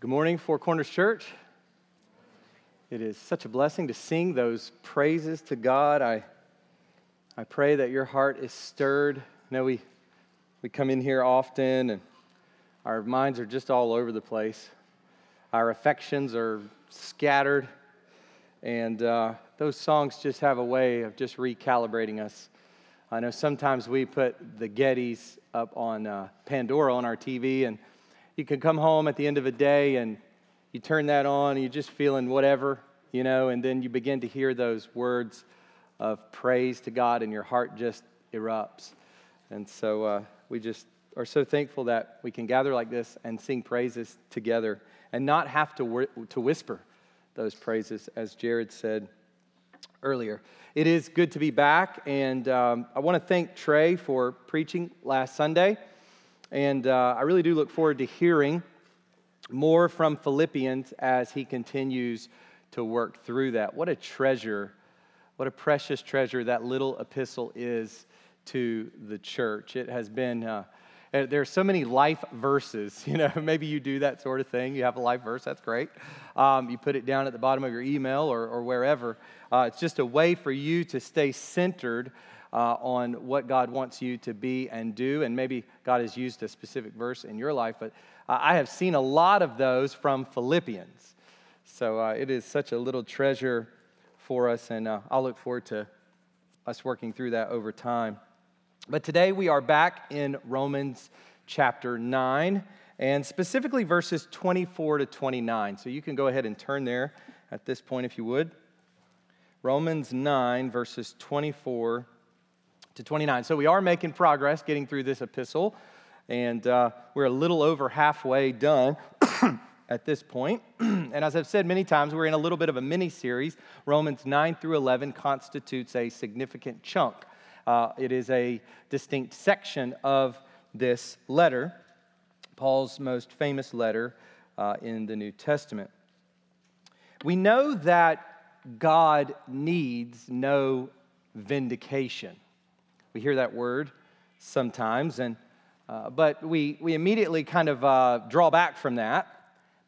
Good morning, Four Corners Church. It is such a blessing to sing those praises to God. I, I pray that your heart is stirred. I know we, we come in here often and our minds are just all over the place. Our affections are scattered, and uh, those songs just have a way of just recalibrating us. I know sometimes we put the Gettys up on uh, Pandora on our TV, and you can come home at the end of a day and you turn that on and you're just feeling whatever, you know, and then you begin to hear those words of praise to God and your heart just erupts. And so uh, we just are so thankful that we can gather like this and sing praises together and not have to, to whisper those praises, as Jared said earlier. It is good to be back, and um, I want to thank Trey for preaching last Sunday. And uh, I really do look forward to hearing more from Philippians as he continues to work through that. What a treasure, what a precious treasure that little epistle is to the church. It has been. Uh, uh there are so many life verses. You know, maybe you do that sort of thing. You have a life verse, that's great. Um, you put it down at the bottom of your email or, or wherever. Uh, it's just a way for you to stay centered uh, on what God wants you to be and do. And maybe God has used a specific verse in your life, but uh, I have seen a lot of those from Philippians. So uh, it is such a little treasure for us, and uh, I'll look forward to us working through that over time. But today we are back in Romans chapter 9, and specifically verses 24 to 29. So you can go ahead and turn there at this point if you would. Romans 9, verses 24 to 29. So we are making progress getting through this epistle, and uh, we're a little over halfway done. at this point. and as I've said many times, we're in a little bit of a mini series. Romans 9 through 11 constitutes a significant chunk. Uh, it is a distinct section of this letter, Paul's most famous letter uh, in the New Testament. We know that God needs no vindication. We hear that word sometimes, and, uh, but we, we immediately kind of uh, draw back from that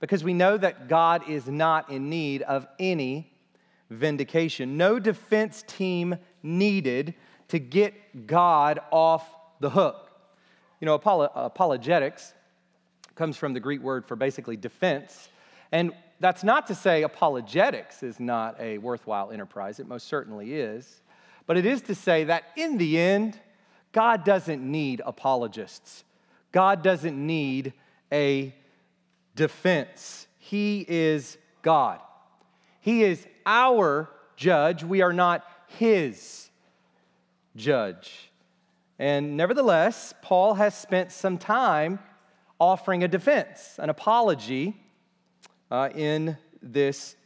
because we know that God is not in need of any vindication. No defense team needed to get God off the hook. You know, apologetics comes from the Greek word for basically defense. And that's not to say apologetics is not a worthwhile enterprise, it most certainly is. But it is to say that in the end, God doesn't need apologists. God doesn't need a defense. He is God. He is our judge. We are not his judge. And nevertheless, Paul has spent some time offering a defense, an apology uh, in this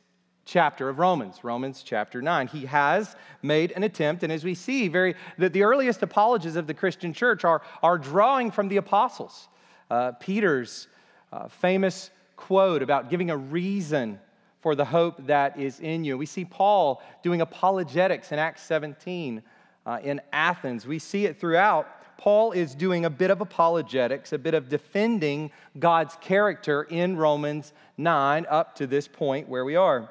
chapter of Romans, Romans chapter 9. He has made an attempt, and as we see, very the, the earliest apologies of the Christian church are, are drawing from the apostles. Uh, Peter's uh, famous quote about giving a reason for the hope that is in you. We see Paul doing apologetics in Acts 17 uh, in Athens. We see it throughout. Paul is doing a bit of apologetics, a bit of defending God's character in Romans 9 up to this point where we are.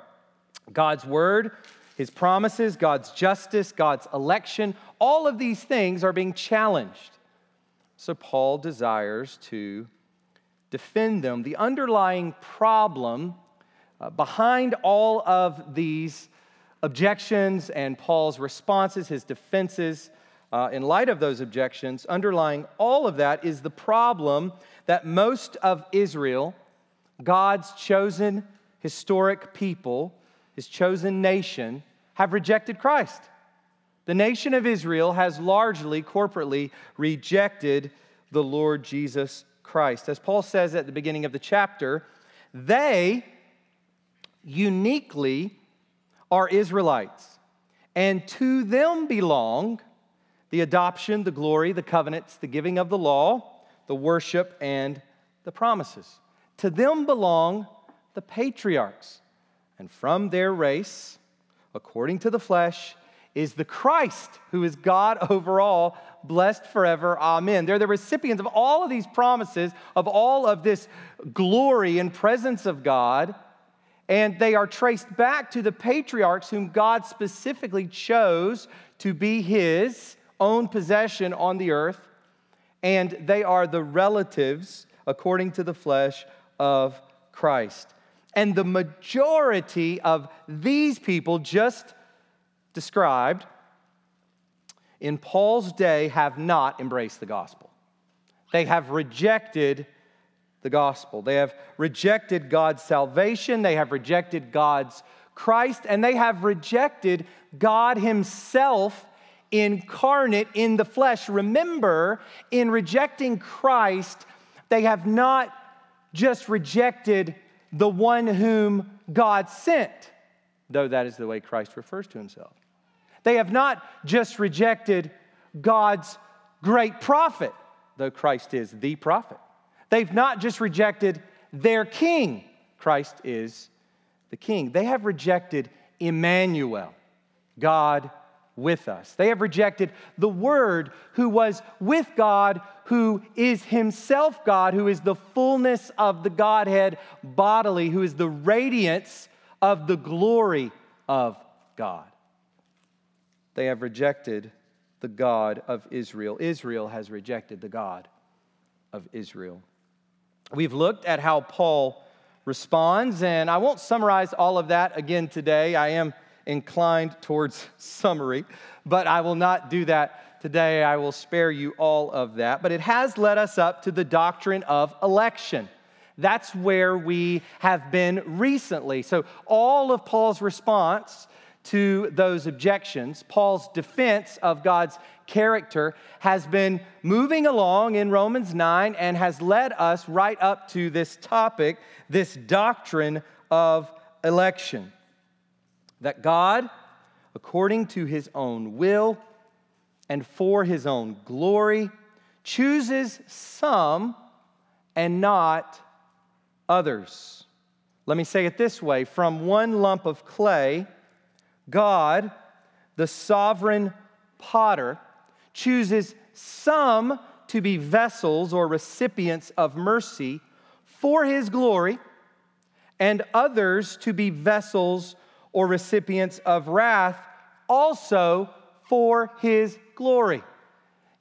God's word, his promises, God's justice, God's election, all of these things are being challenged. So Paul desires to defend them. The underlying problem uh, behind all of these objections and Paul's responses, his defenses, uh, in light of those objections, underlying all of that is the problem that most of Israel, God's chosen historic people, his chosen nation, have rejected Christ. The nation of Israel has largely, corporately, rejected the Lord Jesus Christ. As Paul says at the beginning of the chapter, they uniquely are Israelites, and to them belong the adoption, the glory, the covenants, the giving of the law, the worship, and the promises. To them belong the patriarchs and from their race, according to the flesh, is the Christ, who is God over all, blessed forever. Amen. They're the recipients of all of these promises, of all of this glory and presence of God. And they are traced back to the patriarchs whom God specifically chose to be his own possession on the earth. And they are the relatives, according to the flesh, of Christ. And the majority of these people just described in Paul's day have not embraced the gospel. They have rejected the gospel. They have rejected God's salvation, they have rejected God's Christ, and they have rejected God Himself incarnate in the flesh. Remember, in rejecting Christ, they have not just rejected the one whom God sent, though that is the way Christ refers to himself. They have not just rejected God's great prophet, though Christ is the prophet. They've not just rejected their king, Christ is the king. They have rejected Emmanuel, God with us. They have rejected the Word who was with God, who is Himself God, who is the fullness of the Godhead bodily, who is the radiance of the glory of God. They have rejected the God of Israel. Israel has rejected the God of Israel. We've looked at how Paul responds, and I won't summarize all of that again today. I am inclined towards summary, but I will not do that today. I will spare you all of that. But it has led us up to the doctrine of election. That's where we have been recently. So, all of Paul's response to those objections, Paul's defense of God's character, has been moving along in Romans 9 and has led us right up to this topic, this doctrine of election that God, according to his own will and for his own glory, chooses some and not others. Let me say it this way from one lump of clay, God, the sovereign potter, chooses some to be vessels or recipients of mercy for his glory, and others to be vessels or recipients of wrath also for his glory.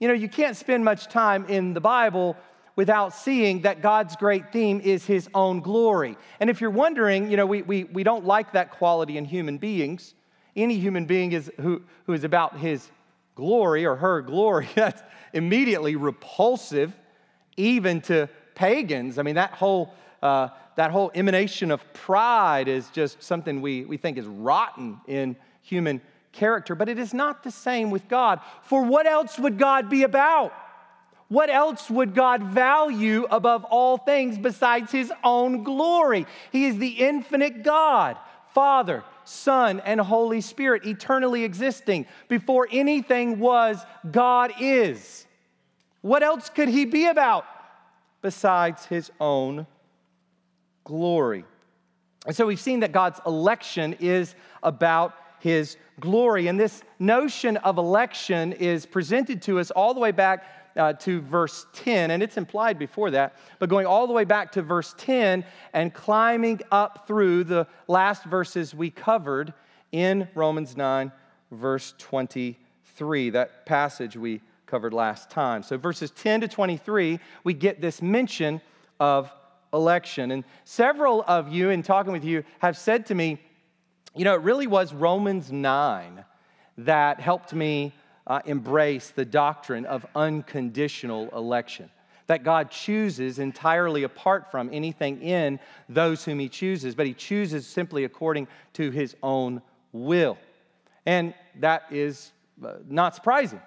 You know, you can't spend much time in the Bible without seeing that God's great theme is his own glory. And if you're wondering, you know, we, we, we don't like that quality in human beings. Any human being is, who, who is about his glory or her glory, that's immediately repulsive, even to pagans. I mean, that whole uh, that whole emanation of pride is just something we, we think is rotten in human character, but it is not the same with God. For what else would God be about? What else would God value above all things besides his own glory? He is the infinite God, Father, Son, and Holy Spirit, eternally existing. Before anything was, God is. What else could he be about besides his own glory. And so we've seen that God's election is about his glory. And this notion of election is presented to us all the way back uh, to verse 10, and it's implied before that, but going all the way back to verse 10 and climbing up through the last verses we covered in Romans 9, verse 23, that passage we covered last time. So, verses 10 to 23, we get this mention of election. And several of you, in talking with you, have said to me, you know, it really was Romans 9 that helped me uh, embrace the doctrine of unconditional election. That God chooses entirely apart from anything in those whom He chooses, but He chooses simply according to His own will. And that is uh, not surprising.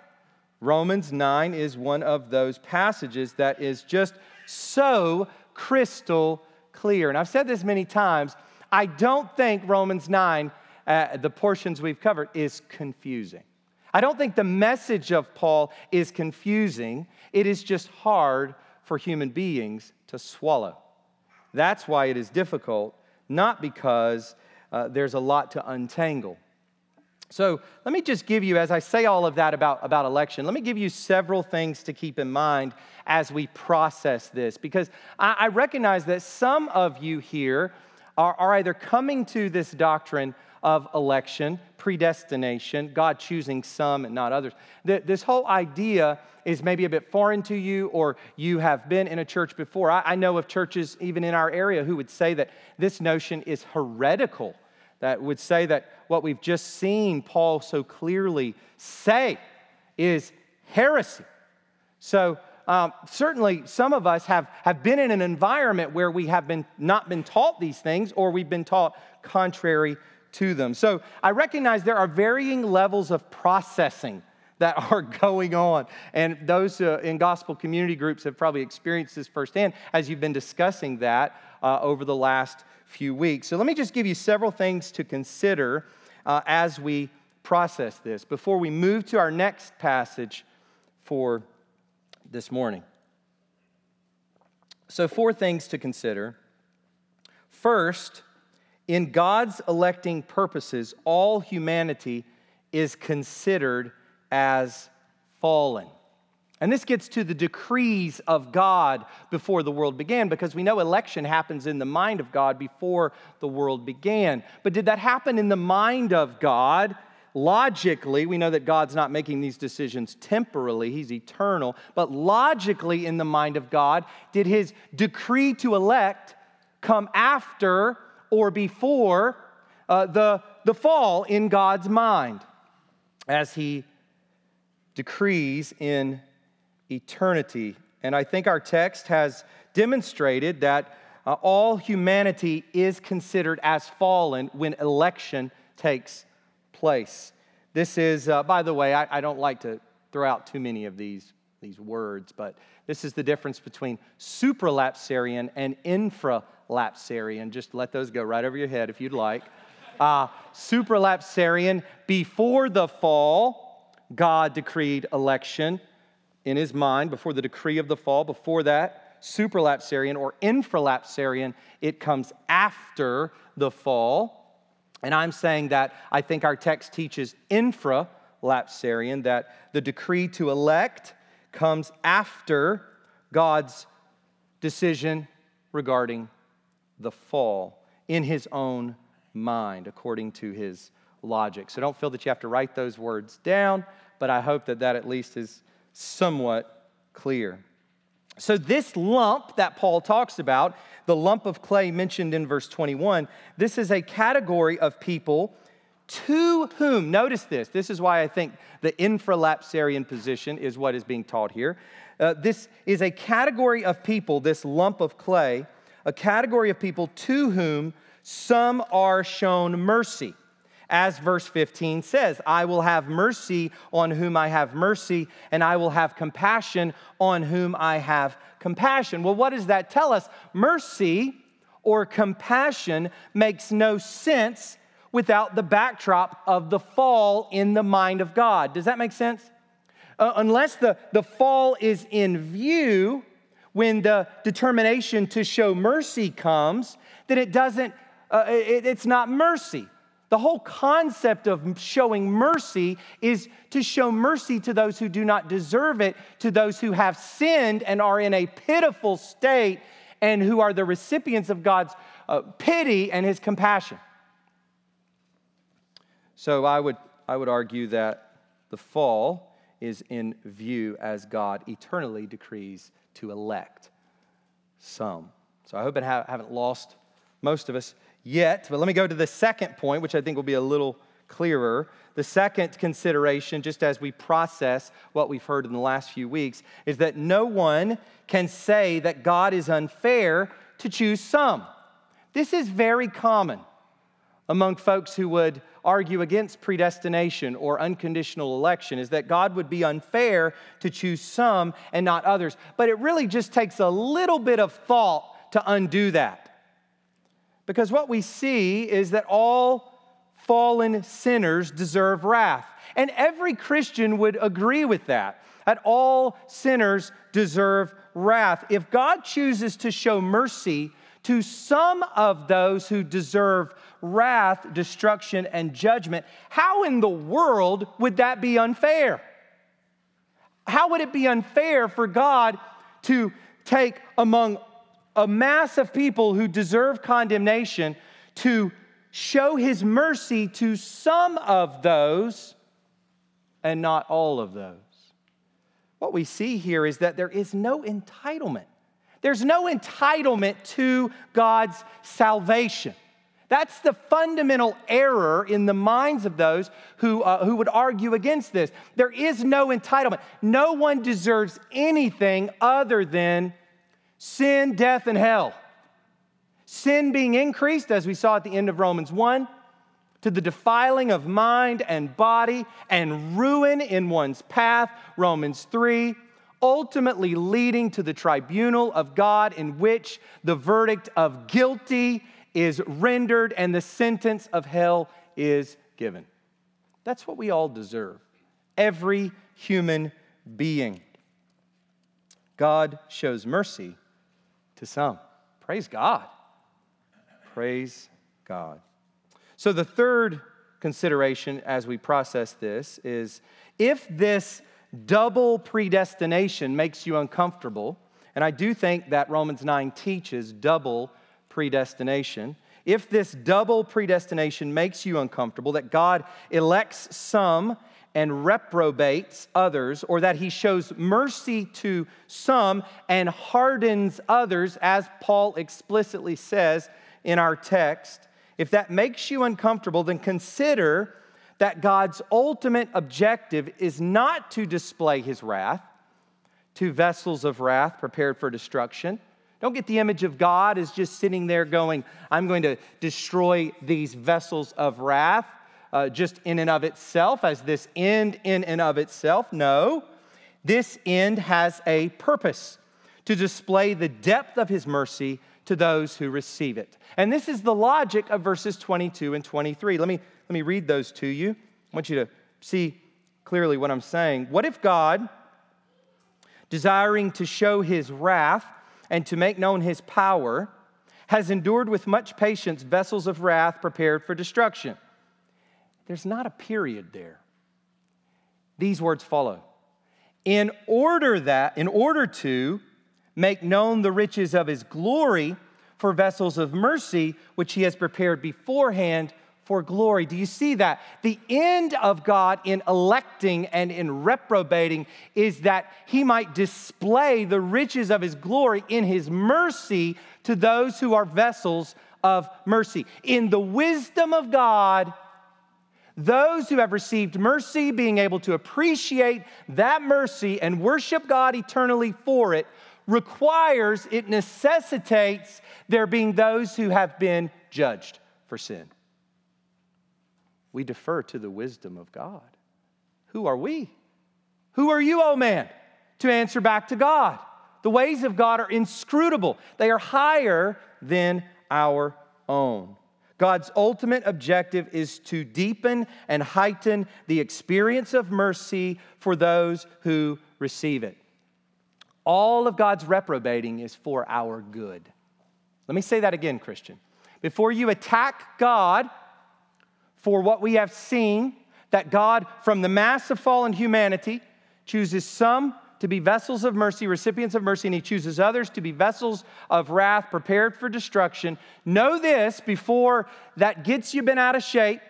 Romans 9 is one of those passages that is just so crystal clear. And I've said this many times. I don't think Romans 9, uh, the portions we've covered, is confusing. I don't think the message of Paul is confusing. It is just hard for human beings to swallow. That's why it is difficult, not because uh, there's a lot to untangle. So let me just give you, as I say all of that about, about election, let me give you several things to keep in mind as we process this, because I, I recognize that some of you here are, are either coming to this doctrine of election, predestination, God choosing some and not others. This whole idea is maybe a bit foreign to you, or you have been in a church before. I know of churches, even in our area, who would say that this notion is heretical, that would say that what we've just seen Paul so clearly say is heresy. So, um, certainly some of us have, have been in an environment where we have been not been taught these things or we've been taught contrary to them. So I recognize there are varying levels of processing that are going on. And those uh, in gospel community groups have probably experienced this firsthand as you've been discussing that uh, over the last few weeks. So let me just give you several things to consider uh, as we process this before we move to our next passage for this morning. So, four things to consider. First, in God's electing purposes, all humanity is considered as fallen. And this gets to the decrees of God before the world began, because we know election happens in the mind of God before the world began. But did that happen in the mind of God? Logically, we know that God's not making these decisions temporally, He's eternal. But logically, in the mind of God, did His decree to elect come after or before uh, the, the fall in God's mind as He decrees in eternity. And I think our text has demonstrated that uh, all humanity is considered as fallen when election takes place. This is, uh, by the way, I, I don't like to throw out too many of these, these words, but this is the difference between supralapsarian and infralapsarian. Just let those go right over your head if you'd like. Uh, supralapsarian, before the fall, God decreed election in his mind, before the decree of the fall. Before that, supralapsarian or infralapsarian, it comes after the fall. And I'm saying that I think our text teaches infralapsarian, that the decree to elect comes after God's decision regarding the fall in his own mind, according to his logic. So don't feel that you have to write those words down, but I hope that that at least is somewhat clear. So, this lump that Paul talks about, the lump of clay mentioned in verse 21, this is a category of people to whom, notice this, this is why I think the infralapsarian position is what is being taught here. Uh, this is a category of people, this lump of clay, a category of people to whom some are shown mercy. As verse 15 says, I will have mercy on whom I have mercy, and I will have compassion on whom I have compassion. Well, what does that tell us? Mercy or compassion makes no sense without the backdrop of the fall in the mind of God. Does that make sense? Uh, unless the, the fall is in view when the determination to show mercy comes, then it doesn't, uh, it, it's not mercy. The whole concept of showing mercy is to show mercy to those who do not deserve it, to those who have sinned and are in a pitiful state and who are the recipients of God's uh, pity and his compassion. So I would, I would argue that the fall is in view as God eternally decrees to elect some. So I hope I haven't lost most of us yet. But let me go to the second point, which I think will be a little clearer. The second consideration, just as we process what we've heard in the last few weeks, is that no one can say that God is unfair to choose some. This is very common among folks who would argue against predestination or unconditional election is that God would be unfair to choose some and not others. But it really just takes a little bit of thought to undo that. Because what we see is that all fallen sinners deserve wrath. And every Christian would agree with that, that all sinners deserve wrath. If God chooses to show mercy to some of those who deserve wrath, destruction, and judgment. How in the world would that be unfair? How would it be unfair for God to take among a mass of people who deserve condemnation to show his mercy to some of those and not all of those? What we see here is that there is no entitlement. There's no entitlement to God's salvation. That's the fundamental error in the minds of those who, uh, who would argue against this. There is no entitlement. No one deserves anything other than sin, death, and hell. Sin being increased, as we saw at the end of Romans 1, to the defiling of mind and body and ruin in one's path, Romans 3, ultimately leading to the tribunal of God in which the verdict of guilty is rendered and the sentence of hell is given. That's what we all deserve. Every human being. God shows mercy to some. Praise God. Praise God. So, the third consideration as we process this is if this double predestination makes you uncomfortable, and I do think that Romans 9 teaches double predestination, if this double predestination makes you uncomfortable, that God elects some and reprobates others, or that he shows mercy to some and hardens others, as Paul explicitly says in our text, if that makes you uncomfortable, then consider that God's ultimate objective is not to display his wrath to vessels of wrath prepared for destruction. Don't get the image of God as just sitting there going, I'm going to destroy these vessels of wrath uh, just in and of itself, as this end in and of itself. No, this end has a purpose to display the depth of his mercy to those who receive it. And this is the logic of verses 22 and 23. Let me, let me read those to you. I want you to see clearly what I'm saying. What if God, desiring to show his wrath and to make known his power, has endured with much patience vessels of wrath prepared for destruction? There's not a period there. These words follow. In order that, in order to make known the riches of his glory for vessels of mercy, which he has prepared beforehand for glory. Do you see that? The end of God in electing and in reprobating is that he might display the riches of his glory in his mercy to those who are vessels of mercy. In the wisdom of God, those who have received mercy, being able to appreciate that mercy and worship God eternally for it, requires, it necessitates there being those who have been judged for sin. We defer to the wisdom of God. Who are we? Who are you, oh man, to answer back to God? The ways of God are inscrutable, they are higher than our own. God's ultimate objective is to deepen and heighten the experience of mercy for those who receive it. All of God's reprobating is for our good. Let me say that again, Christian. Before you attack God for what we have seen, that God, from the mass of fallen humanity, chooses some to be vessels of mercy, recipients of mercy, and he chooses others to be vessels of wrath, prepared for destruction. Know this before that gets you bent out of shape.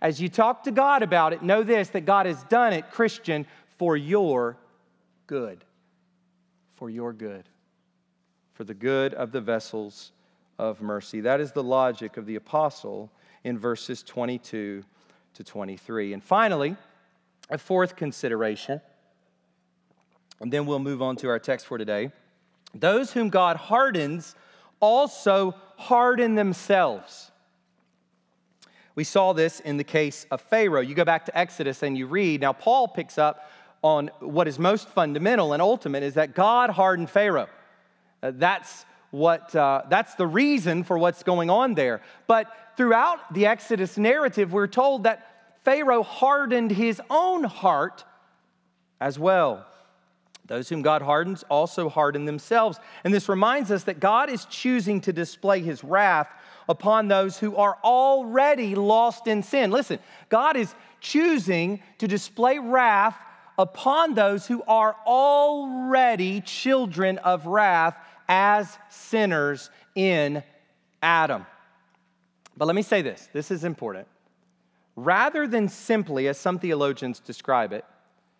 As you talk to God about it, know this that God has done it, Christian, for your good for your good, for the good of the vessels of mercy. That is the logic of the apostle in verses 22 to 23. And finally, a fourth consideration, and then we'll move on to our text for today. Those whom God hardens also harden themselves. We saw this in the case of Pharaoh. You go back to Exodus and you read. Now, Paul picks up on what is most fundamental and ultimate is that God hardened Pharaoh. Uh, that's what uh, that's the reason for what's going on there. But throughout the Exodus narrative, we're told that Pharaoh hardened his own heart as well. Those whom God hardens also harden themselves. And this reminds us that God is choosing to display his wrath upon those who are already lost in sin. Listen, God is choosing to display wrath upon those who are already children of wrath as sinners in Adam. But let me say this this is important. Rather than simply, as some theologians describe it,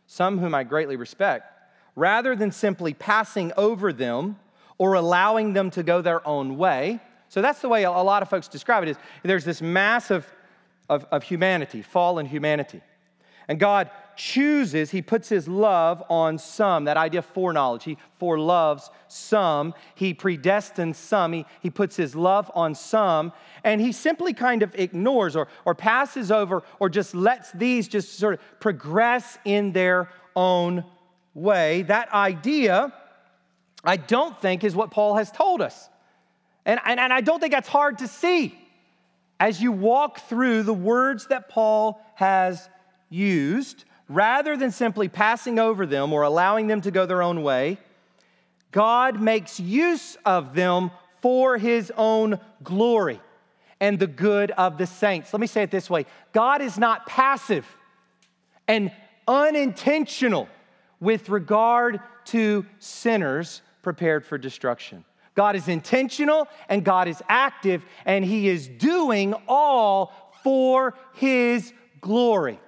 some whom I greatly respect, rather than simply passing over them or allowing them to go their own way. So that's the way a lot of folks describe it is there's this mass of, of, of humanity, fallen humanity. And God chooses, He puts His love on some, that idea of foreknowledge. He foreloves some, He predestines some, He, he puts His love on some, and He simply kind of ignores or, or passes over or just lets these just sort of progress in their own way, that idea, I don't think, is what Paul has told us. And, and, and I don't think that's hard to see as you walk through the words that Paul has used, rather than simply passing over them or allowing them to go their own way, God makes use of them for his own glory and the good of the saints. Let me say it this way God is not passive and unintentional with regard to sinners prepared for destruction. God is intentional and God is active, and He is doing all for His glory.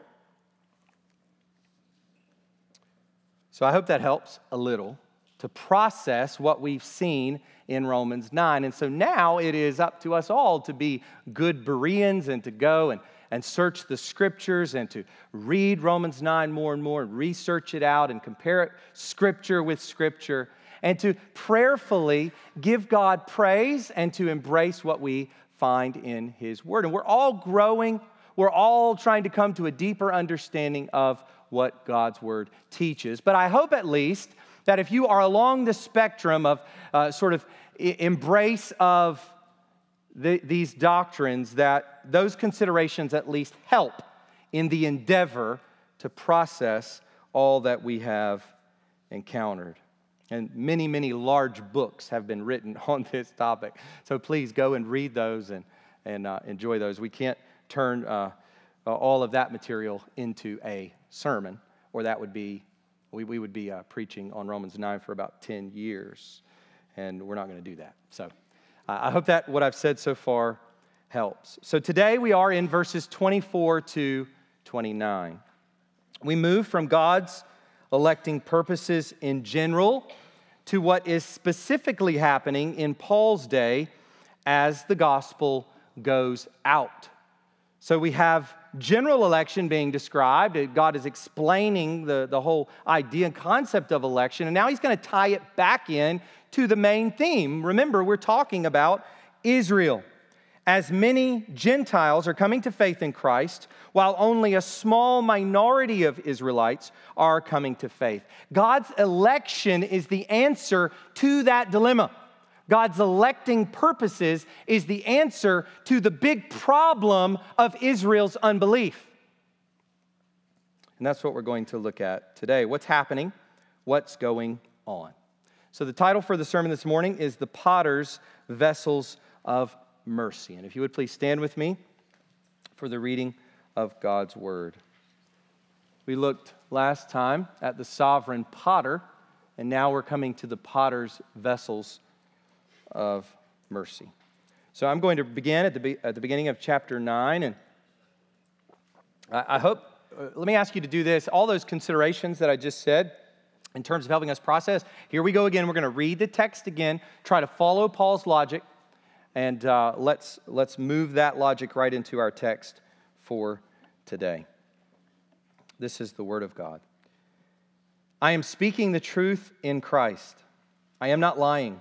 So I hope that helps a little to process what we've seen in Romans 9. And so now it is up to us all to be good Bereans and to go and and search the scriptures and to read Romans 9 more and more and research it out and compare it scripture with scripture and to prayerfully give God praise and to embrace what we find in His Word. And we're all growing, we're all trying to come to a deeper understanding of what God's Word teaches. But I hope at least that if you are along the spectrum of uh, sort of embrace of the, these doctrines that those considerations at least help in the endeavor to process all that we have encountered. And many, many large books have been written on this topic. So please go and read those and, and uh, enjoy those. We can't turn uh, uh, all of that material into a sermon, or that would be, we, we would be uh, preaching on Romans 9 for about 10 years. And we're not going to do that. So I hope that what I've said so far helps. So today we are in verses 24 to 29. We move from God's electing purposes in general to what is specifically happening in Paul's day as the gospel goes out. So we have general election being described. God is explaining the, the whole idea and concept of election, and now he's going to tie it back in to the main theme. Remember, we're talking about Israel. As many Gentiles are coming to faith in Christ, while only a small minority of Israelites are coming to faith. God's election is the answer to that dilemma. God's electing purposes is the answer to the big problem of Israel's unbelief. And that's what we're going to look at today. What's happening? What's going on? So, the title for the sermon this morning is The Potter's Vessels of Mercy. And if you would please stand with me for the reading of God's Word. We looked last time at the sovereign potter, and now we're coming to the potter's vessels of mercy. So, I'm going to begin at the, be- at the beginning of chapter 9, and I, I hope, uh, let me ask you to do this. All those considerations that I just said, in terms of helping us process. Here we go again. We're going to read the text again, try to follow Paul's logic, and uh, let's, let's move that logic right into our text for today. This is the Word of God. I am speaking the truth in Christ. I am not lying.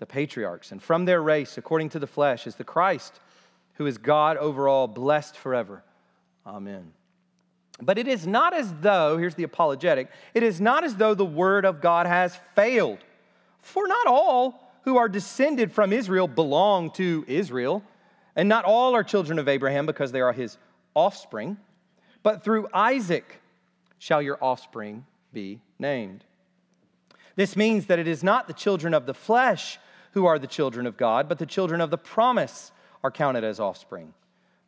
the patriarchs, and from their race, according to the flesh, is the Christ, who is God over all, blessed forever. Amen. But it is not as though, here's the apologetic, it is not as though the word of God has failed. For not all who are descended from Israel belong to Israel, and not all are children of Abraham because they are his offspring, but through Isaac shall your offspring be named. This means that it is not the children of the flesh who are the children of God, but the children of the promise are counted as offspring.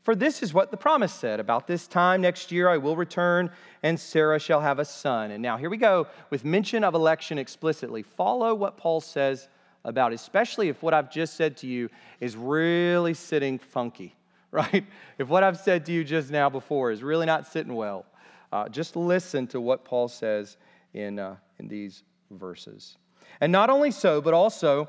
For this is what the promise said About this time next year I will return, and Sarah shall have a son. And now here we go with mention of election explicitly. Follow what Paul says about, especially if what I've just said to you is really sitting funky, right? If what I've said to you just now before is really not sitting well, uh, just listen to what Paul says in, uh, in these verses. And not only so, but also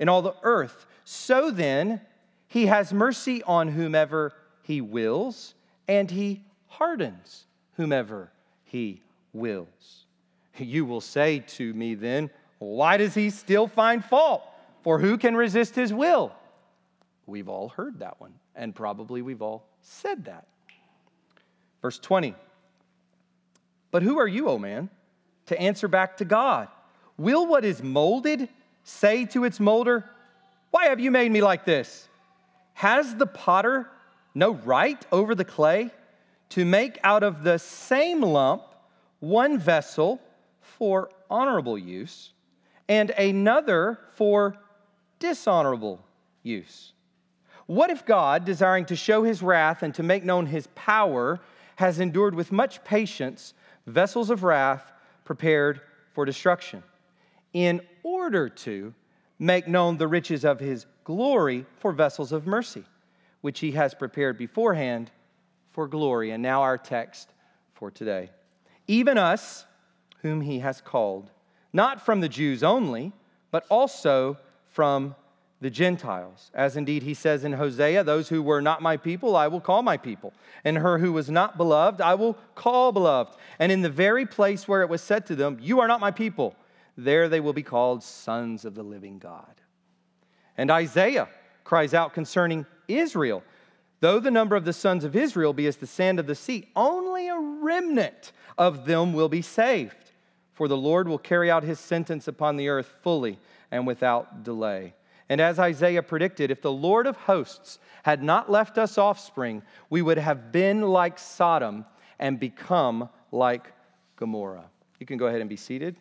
in all the earth. So then, he has mercy on whomever he wills, and he hardens whomever he wills. You will say to me then, why does he still find fault? For who can resist his will? We've all heard that one, and probably we've all said that. Verse 20 But who are you, O man, to answer back to God? Will what is molded say to its molder, Why have you made me like this? Has the potter no right over the clay to make out of the same lump one vessel for honorable use and another for dishonorable use? What if God, desiring to show his wrath and to make known his power, has endured with much patience vessels of wrath prepared for destruction, in order to make known the riches of his glory for vessels of mercy, which he has prepared beforehand for glory. And now our text for today. Even us, whom he has called, not from the Jews only, but also from the Gentiles. As indeed he says in Hosea, Those who were not my people, I will call my people. And her who was not beloved, I will call beloved. And in the very place where it was said to them, You are not my people, there they will be called sons of the living God. And Isaiah cries out concerning Israel Though the number of the sons of Israel be as the sand of the sea, only a remnant of them will be saved. For the Lord will carry out his sentence upon the earth fully and without delay. And as Isaiah predicted, if the Lord of hosts had not left us offspring, we would have been like Sodom and become like Gomorrah. You can go ahead and be seated.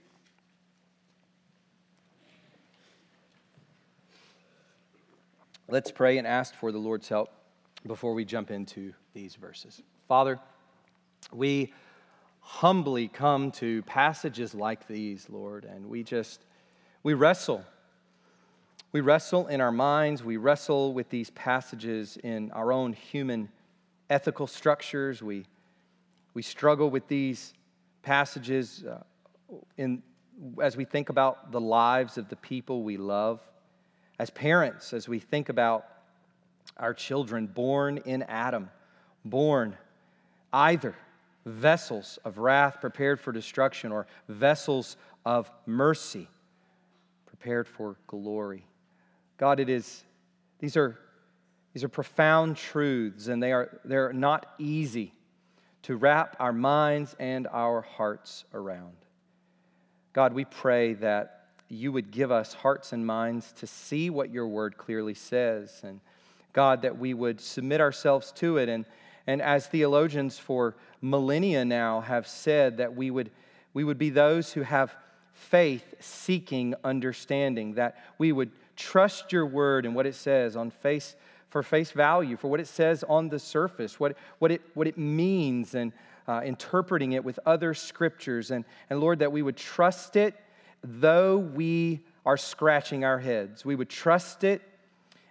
Let's pray and ask for the Lord's help before we jump into these verses. Father, we humbly come to passages like these, Lord, and we just we wrestle. We wrestle in our minds, we wrestle with these passages in our own human ethical structures. We we struggle with these passages uh, in as we think about the lives of the people we love as parents, as we think about our children born in Adam, born either vessels of wrath prepared for destruction or vessels of mercy prepared for glory. God, it is, these are, these are profound truths, and they are, they're not easy to wrap our minds and our hearts around. God, we pray that you would give us hearts and minds to see what your word clearly says. And God, that we would submit ourselves to it. And, and as theologians for millennia now have said, that we would, we would be those who have faith seeking understanding, that we would trust your word and what it says on face for face value, for what it says on the surface, what, what, it, what it means, and uh, interpreting it with other scriptures. And, and Lord, that we would trust it though we are scratching our heads. We would trust it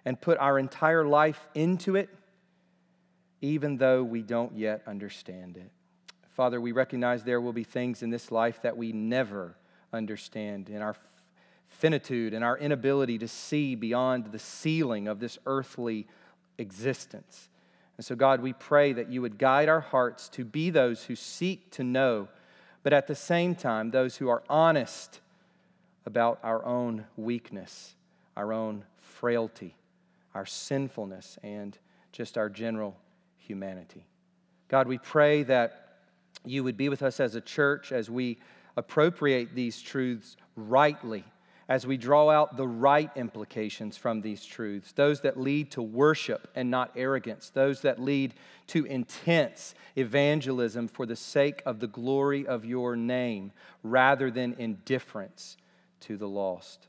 and put our entire life into it, even though we don't yet understand it. Father, we recognize there will be things in this life that we never understand in our finitude and our inability to see beyond the ceiling of this earthly existence. And so, God, we pray that you would guide our hearts to be those who seek to know, but at the same time, those who are honest about our own weakness, our own frailty, our sinfulness, and just our general humanity. God, we pray that you would be with us as a church as we appropriate these truths rightly as we draw out the right implications from these truths, those that lead to worship and not arrogance, those that lead to intense evangelism for the sake of the glory of your name rather than indifference to the lost.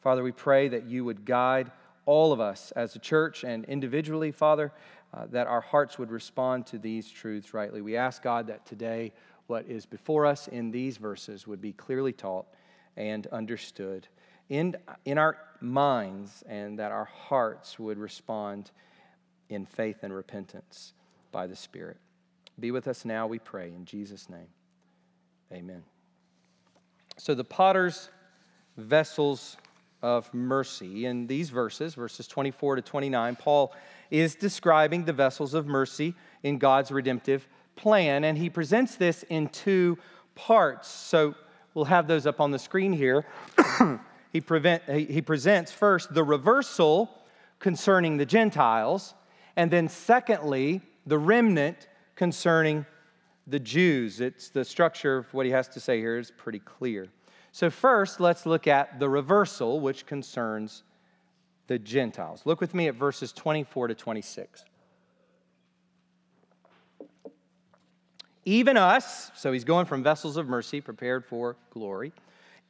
Father, we pray that you would guide all of us as a church and individually, Father, uh, that our hearts would respond to these truths rightly. We ask God that today what is before us in these verses would be clearly taught and understood in, in our minds and that our hearts would respond in faith and repentance by the Spirit. Be with us now, we pray, in Jesus' name. Amen. So, the potter's vessels of mercy. In these verses, verses 24 to 29, Paul is describing the vessels of mercy in God's redemptive plan, and he presents this in two parts. So, we'll have those up on the screen here. he, prevent, he presents first the reversal concerning the Gentiles, and then secondly, the remnant concerning the Jews. It's the structure of what he has to say here is pretty clear. So, first, let's look at the reversal, which concerns the Gentiles. Look with me at verses 24 to 26. Even us, so he's going from vessels of mercy prepared for glory,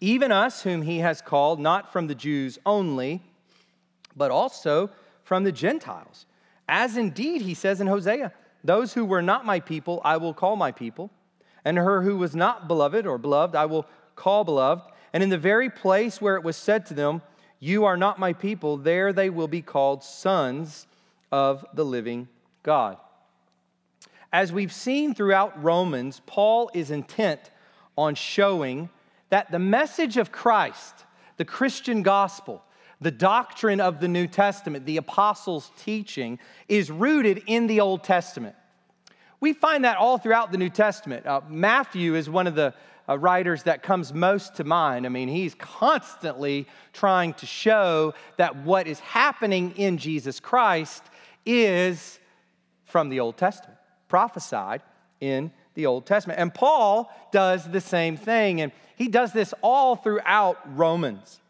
even us, whom he has called, not from the Jews only, but also from the Gentiles. As indeed he says in Hosea, those who were not my people, I will call my people, and her who was not beloved or beloved, I will call beloved. And in the very place where it was said to them, You are not my people, there they will be called sons of the living God. As we've seen throughout Romans, Paul is intent on showing that the message of Christ, the Christian gospel, the doctrine of the New Testament, the apostles' teaching, is rooted in the Old Testament. We find that all throughout the New Testament. Uh, Matthew is one of the uh, writers that comes most to mind. I mean, he's constantly trying to show that what is happening in Jesus Christ is from the Old Testament, prophesied in the Old Testament. And Paul does the same thing, and he does this all throughout Romans.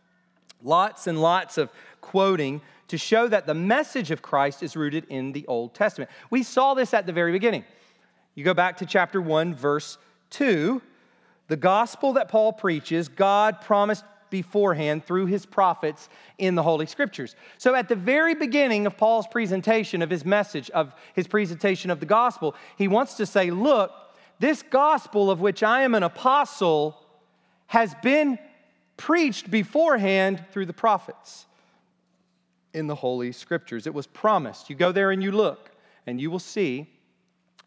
Lots and lots of quoting to show that the message of Christ is rooted in the Old Testament. We saw this at the very beginning. You go back to chapter 1, verse 2. The gospel that Paul preaches, God promised beforehand through his prophets in the Holy Scriptures. So at the very beginning of Paul's presentation of his message, of his presentation of the gospel, he wants to say, Look, this gospel of which I am an apostle has been preached beforehand through the prophets in the Holy Scriptures. It was promised. You go there and you look, and you will see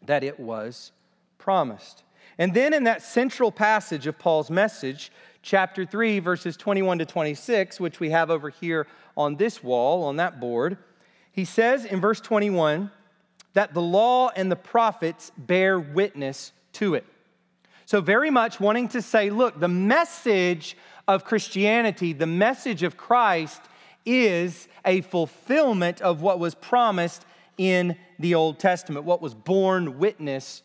that it was promised. And then in that central passage of Paul's message, chapter 3, verses 21 to 26, which we have over here on this wall, on that board, he says in verse 21 that the law and the prophets bear witness to it. So, very much wanting to say, look, the message of Christianity, the message of Christ, is a fulfillment of what was promised in the Old Testament, what was borne witness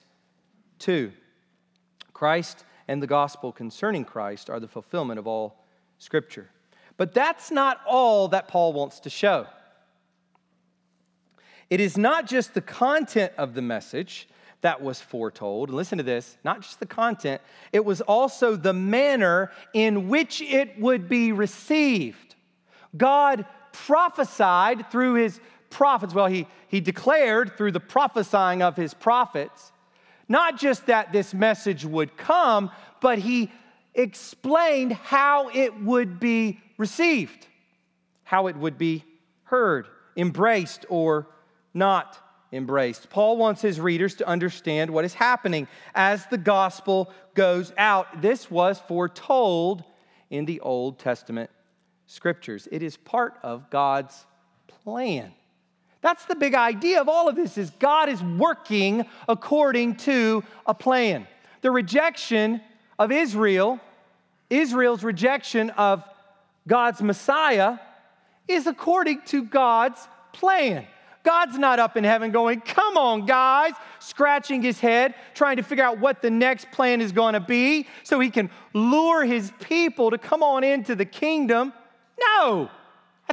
to. Christ and the gospel concerning Christ are the fulfillment of all Scripture. But that's not all that Paul wants to show. It is not just the content of the message that was foretold. Listen to this not just the content, it was also the manner in which it would be received. God prophesied through his prophets. Well, he, he declared through the prophesying of his prophets, not just that this message would come, but he explained how it would be received, how it would be heard, embraced, or not embraced. Paul wants his readers to understand what is happening as the gospel goes out. This was foretold in the Old Testament scriptures. It is part of God's plan. That's the big idea of all of this is God is working according to a plan. The rejection of Israel, Israel's rejection of God's Messiah is according to God's plan. God's not up in heaven going, come on, guys, scratching his head, trying to figure out what the next plan is going to be so he can lure his people to come on into the kingdom. No,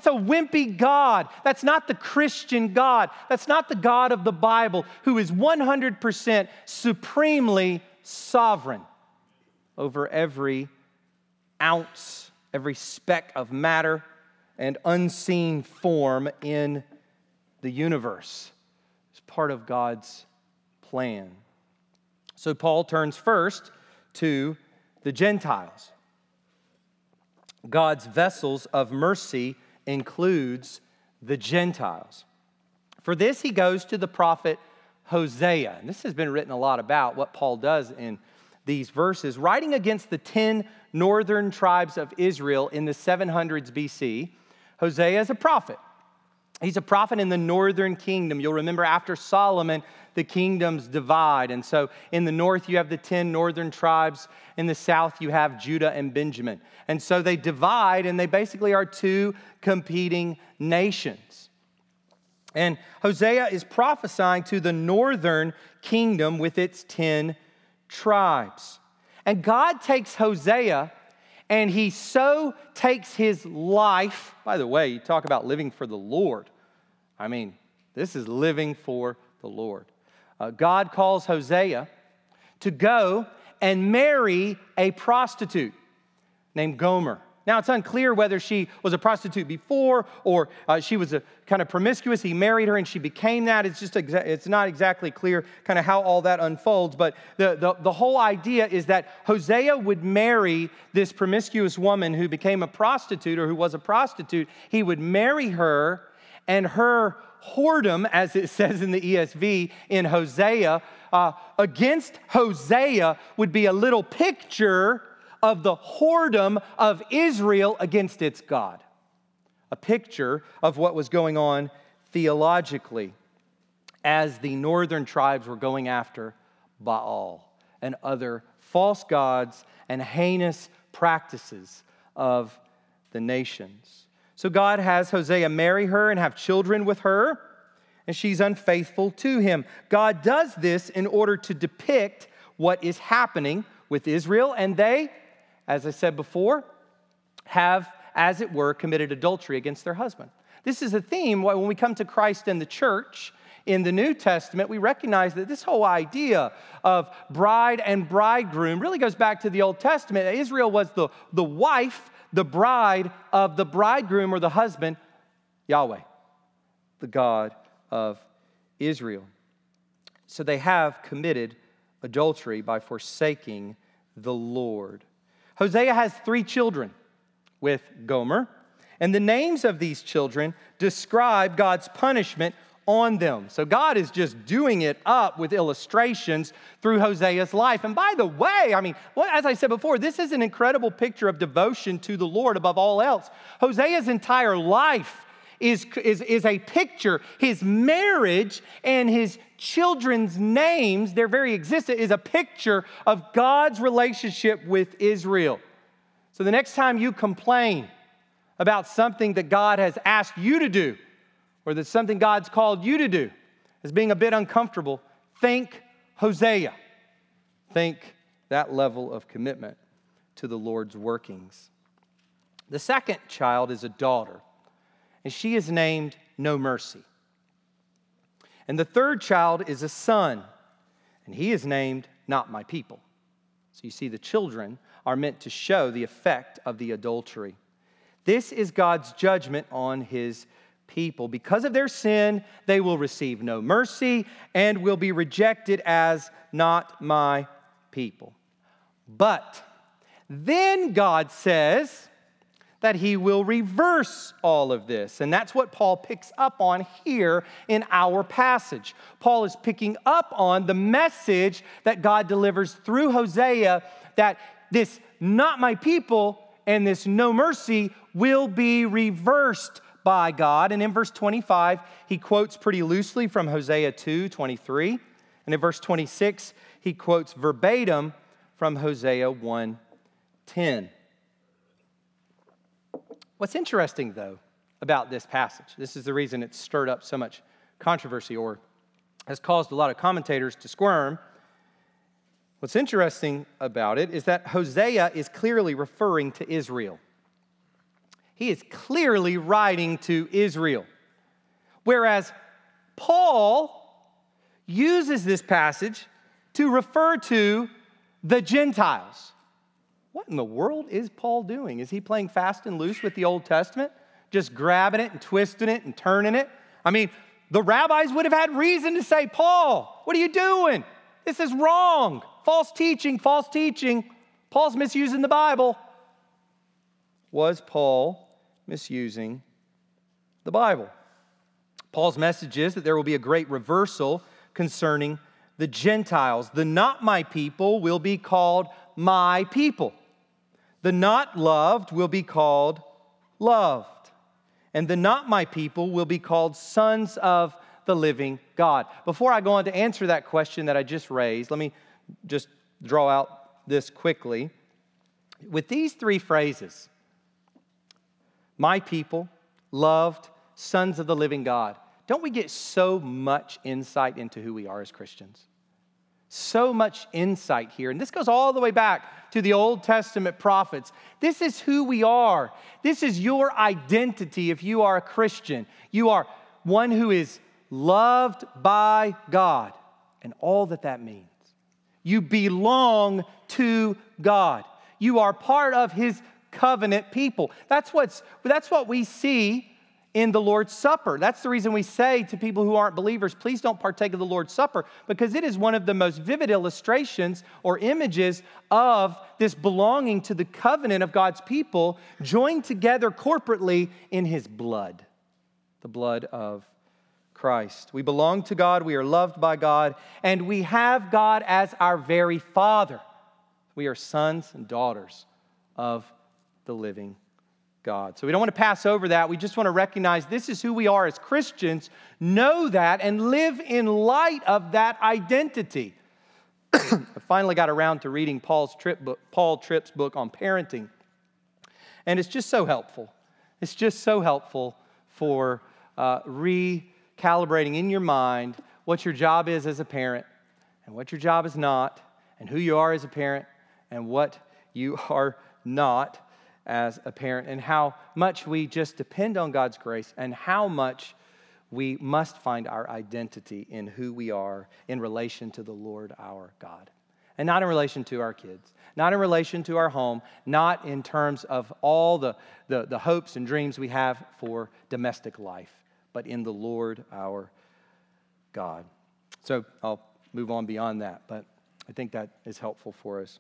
that's a wimpy God. That's not the Christian God. That's not the God of the Bible who is 100% supremely sovereign over every ounce, every speck of matter and unseen form in the universe. It's part of God's plan. So Paul turns first to the Gentiles. God's vessels of mercy includes the Gentiles. For this, he goes to the prophet Hosea. And this has been written a lot about what Paul does in these verses, writing against the 10 northern tribes of Israel in the 700s BC. Hosea is a prophet. He's a prophet in the northern kingdom. You'll remember after Solomon, the kingdoms divide. And so in the north, you have the 10 northern tribes. In the south, you have Judah and Benjamin. And so they divide, and they basically are two competing nations. And Hosea is prophesying to the northern kingdom with its 10 tribes. And God takes Hosea and he so takes his life. By the way, you talk about living for the Lord. I mean, this is living for the Lord. Uh, God calls Hosea to go and marry a prostitute named Gomer. Now, it's unclear whether she was a prostitute before or uh, she was a kind of promiscuous. He married her and she became that. It's just, exa- it's not exactly clear kind of how all that unfolds. But the, the, the whole idea is that Hosea would marry this promiscuous woman who became a prostitute or who was a prostitute. He would marry her and her whoredom, as it says in the ESV in Hosea, uh, against Hosea would be a little picture of the whoredom of Israel against its God. A picture of what was going on theologically as the northern tribes were going after Baal and other false gods and heinous practices of the nations. So God has Hosea marry her and have children with her, and she's unfaithful to him. God does this in order to depict what is happening with Israel, and they as I said before, have, as it were, committed adultery against their husband. This is a theme when we come to Christ and the church in the New Testament, we recognize that this whole idea of bride and bridegroom really goes back to the Old Testament. Israel was the, the wife, the bride of the bridegroom or the husband, Yahweh, the God of Israel. So they have committed adultery by forsaking the Lord. Hosea has three children with Gomer, and the names of these children describe God's punishment on them. So God is just doing it up with illustrations through Hosea's life. And by the way, I mean, well, as I said before, this is an incredible picture of devotion to the Lord above all else. Hosea's entire life is, is, is a picture. His marriage and his children's names, their very existence, is a picture of God's relationship with Israel. So the next time you complain about something that God has asked you to do, or that something God's called you to do, as being a bit uncomfortable, think Hosea. Think that level of commitment to the Lord's workings. The second child is a daughter, and she is named No Mercy. And the third child is a son, and he is named Not My People. So you see, the children are meant to show the effect of the adultery. This is God's judgment on his people. Because of their sin, they will receive no mercy and will be rejected as not my people. But then God says that he will reverse all of this. And that's what Paul picks up on here in our passage. Paul is picking up on the message that God delivers through Hosea that this not my people and this no mercy will be reversed by God. And in verse 25, he quotes pretty loosely from Hosea 2 23. And in verse 26, he quotes verbatim from Hosea 1 10. What's interesting, though, about this passage, this is the reason it's stirred up so much controversy or has caused a lot of commentators to squirm. What's interesting about it is that Hosea is clearly referring to Israel. He is clearly writing to Israel. Whereas Paul uses this passage to refer to the Gentiles. What in the world is Paul doing? Is he playing fast and loose with the Old Testament? Just grabbing it and twisting it and turning it? I mean, the rabbis would have had reason to say, Paul, what are you doing? This is wrong. False teaching, false teaching. Paul's misusing the Bible. Was Paul misusing the Bible. Paul's message is that there will be a great reversal concerning the Gentiles. The not my people will be called my people. The not loved will be called loved. And the not my people will be called sons of the living God. Before I go on to answer that question that I just raised, let me just draw out this quickly. With these three phrases, my people, loved, sons of the living God. Don't we get so much insight into who we are as Christians? So much insight here. And this goes all the way back to the Old Testament prophets. This is who we are. This is your identity if you are a Christian. You are one who is loved by God and all that that means. You belong to God. You are part of His covenant people. That's, what's, that's what we see in the Lord's Supper. That's the reason we say to people who aren't believers, please don't partake of the Lord's Supper, because it is one of the most vivid illustrations or images of this belonging to the covenant of God's people joined together corporately in His blood, the blood of Christ. We belong to God, we are loved by God, and we have God as our very Father. We are sons and daughters of the living God. So we don't want to pass over that. We just want to recognize this is who we are as Christians, know that, and live in light of that identity. I finally got around to reading Paul's Tripp book, Paul Tripp's book on parenting. And it's just so helpful. It's just so helpful for uh, recalibrating in your mind what your job is as a parent and what your job is not, and who you are as a parent and what you are not as a parent and how much we just depend on God's grace and how much we must find our identity in who we are in relation to the Lord our God. And not in relation to our kids, not in relation to our home, not in terms of all the, the, the hopes and dreams we have for domestic life, but in the Lord our God. So I'll move on beyond that, but I think that is helpful for us.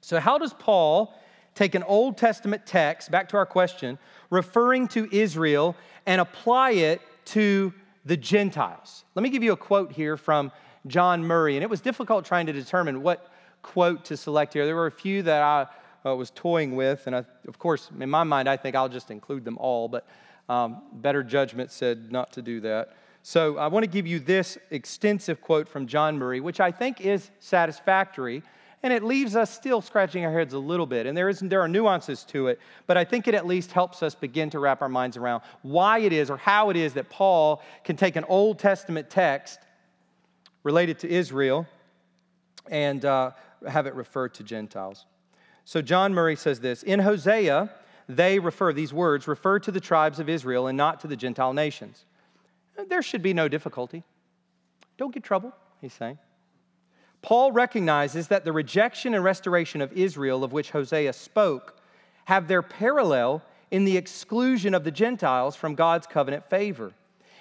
So, how does Paul take an Old Testament text, back to our question, referring to Israel, and apply it to the Gentiles. Let me give you a quote here from John Murray, and it was difficult trying to determine what quote to select here. There were a few that I uh, was toying with, and I, of course, in my mind, I think I'll just include them all, but um, better judgment said not to do that. So I want to give you this extensive quote from John Murray, which I think is satisfactory and it leaves us still scratching our heads a little bit. And there, is, there are nuances to it, but I think it at least helps us begin to wrap our minds around why it is or how it is that Paul can take an Old Testament text related to Israel and uh, have it referred to Gentiles. So John Murray says this In Hosea, they refer, these words refer to the tribes of Israel and not to the Gentile nations. There should be no difficulty. Don't get trouble, he's saying. Paul recognizes that the rejection and restoration of Israel, of which Hosea spoke, have their parallel in the exclusion of the Gentiles from God's covenant favor,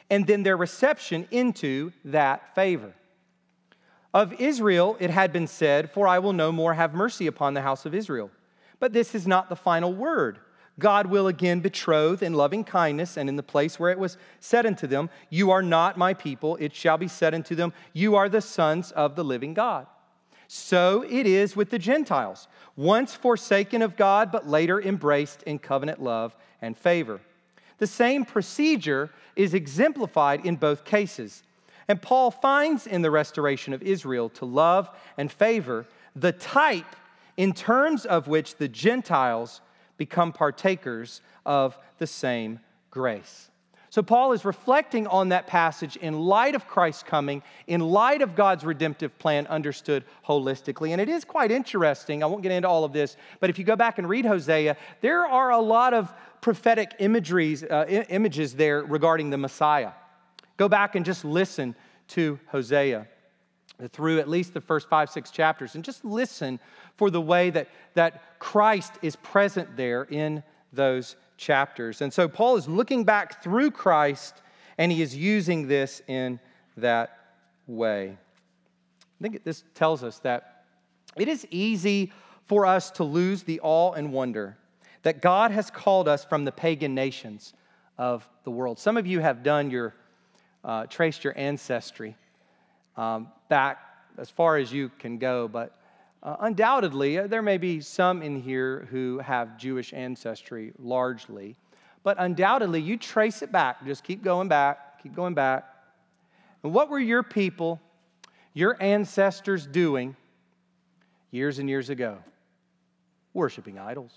and then their reception into that favor. Of Israel, it had been said, For I will no more have mercy upon the house of Israel. But this is not the final word. God will again betroth in loving kindness, and in the place where it was said unto them, You are not my people, it shall be said unto them, You are the sons of the living God. So it is with the Gentiles, once forsaken of God, but later embraced in covenant love and favor. The same procedure is exemplified in both cases. And Paul finds in the restoration of Israel to love and favor the type in terms of which the Gentiles become partakers of the same grace. So, Paul is reflecting on that passage in light of Christ's coming, in light of God's redemptive plan understood holistically. And it is quite interesting. I won't get into all of this, but if you go back and read Hosea, there are a lot of prophetic imageries, uh, images there regarding the Messiah. Go back and just listen to Hosea through at least the first five, six chapters, and just listen for the way that, that Christ is present there in those chapters. And so Paul is looking back through Christ, and he is using this in that way. I think this tells us that it is easy for us to lose the awe and wonder that God has called us from the pagan nations of the world. Some of you have done your, uh, traced your ancestry um, back as far as you can go, but uh, undoubtedly, uh, there may be some in here who have Jewish ancestry largely, but undoubtedly, you trace it back. Just keep going back, keep going back. And what were your people, your ancestors doing years and years ago? Worshiping idols,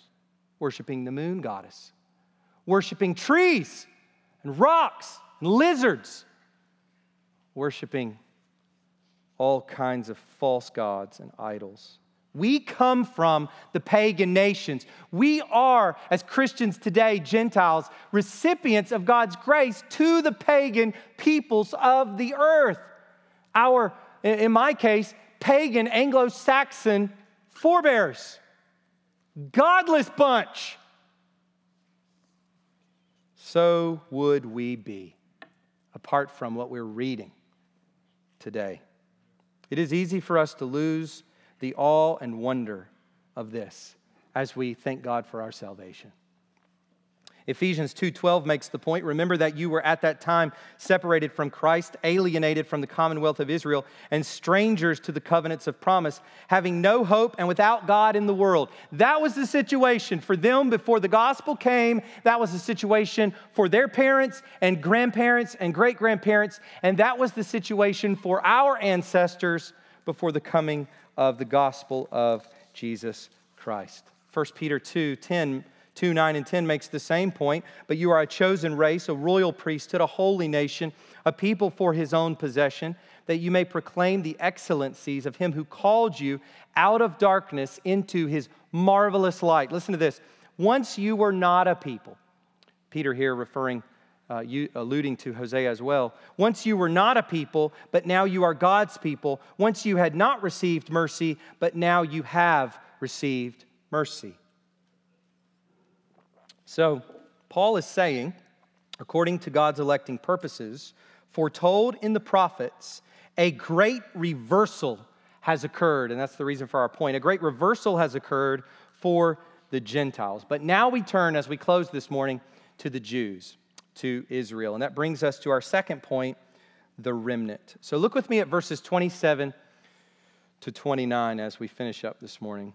worshiping the moon goddess, worshiping trees and rocks and lizards, worshiping all kinds of false gods and idols. We come from the pagan nations. We are, as Christians today, Gentiles, recipients of God's grace to the pagan peoples of the earth. Our, in my case, pagan Anglo Saxon forebears. Godless bunch. So would we be, apart from what we're reading today. It is easy for us to lose the awe and wonder of this as we thank God for our salvation. Ephesians 2:12 makes the point, remember that you were at that time separated from Christ, alienated from the commonwealth of Israel, and strangers to the covenants of promise, having no hope and without God in the world. That was the situation for them before the gospel came. That was the situation for their parents and grandparents and great-grandparents, and that was the situation for our ancestors before the coming of the gospel of Jesus Christ. 1 Peter 2:10 2 9 and 10 makes the same point. But you are a chosen race, a royal priesthood, a holy nation, a people for his own possession, that you may proclaim the excellencies of him who called you out of darkness into his marvelous light. Listen to this. Once you were not a people, Peter here referring, uh, you, alluding to Hosea as well. Once you were not a people, but now you are God's people. Once you had not received mercy, but now you have received mercy. So, Paul is saying, according to God's electing purposes, foretold in the prophets, a great reversal has occurred. And that's the reason for our point. A great reversal has occurred for the Gentiles. But now we turn, as we close this morning, to the Jews, to Israel. And that brings us to our second point the remnant. So look with me at verses 27 to 29 as we finish up this morning.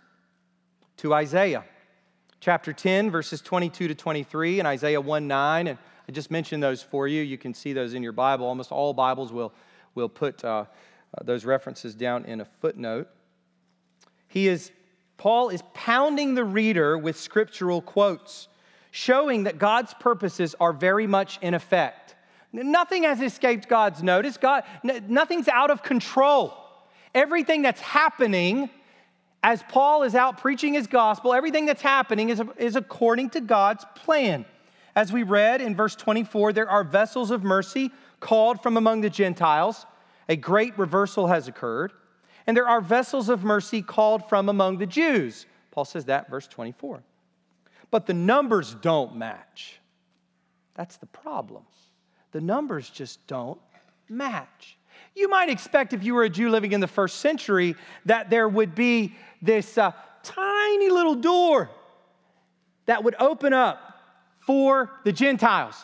to Isaiah chapter 10, verses 22 to 23, and Isaiah 1 9. And I just mentioned those for you. You can see those in your Bible. Almost all Bibles will, will put uh, uh, those references down in a footnote. He is, Paul is pounding the reader with scriptural quotes, showing that God's purposes are very much in effect. Nothing has escaped God's notice. God, nothing's out of control. Everything that's happening as Paul is out preaching his gospel, everything that's happening is, is according to God's plan. As we read in verse 24, there are vessels of mercy called from among the Gentiles. A great reversal has occurred. And there are vessels of mercy called from among the Jews. Paul says that, verse 24. But the numbers don't match. That's the problem. The numbers just don't match. You might expect, if you were a Jew living in the first century, that there would be this uh, tiny little door that would open up for the Gentiles.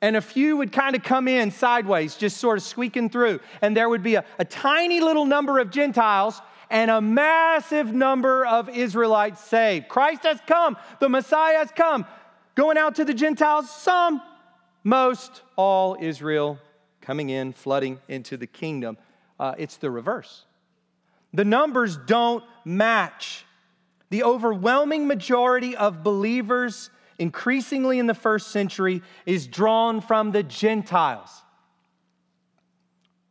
And a few would kind of come in sideways, just sort of squeaking through. And there would be a, a tiny little number of Gentiles and a massive number of Israelites saved. Christ has come, the Messiah has come. Going out to the Gentiles, some, most, all Israel coming in, flooding into the kingdom. Uh, it's the reverse. The numbers don't match. The overwhelming majority of believers, increasingly in the first century, is drawn from the Gentiles.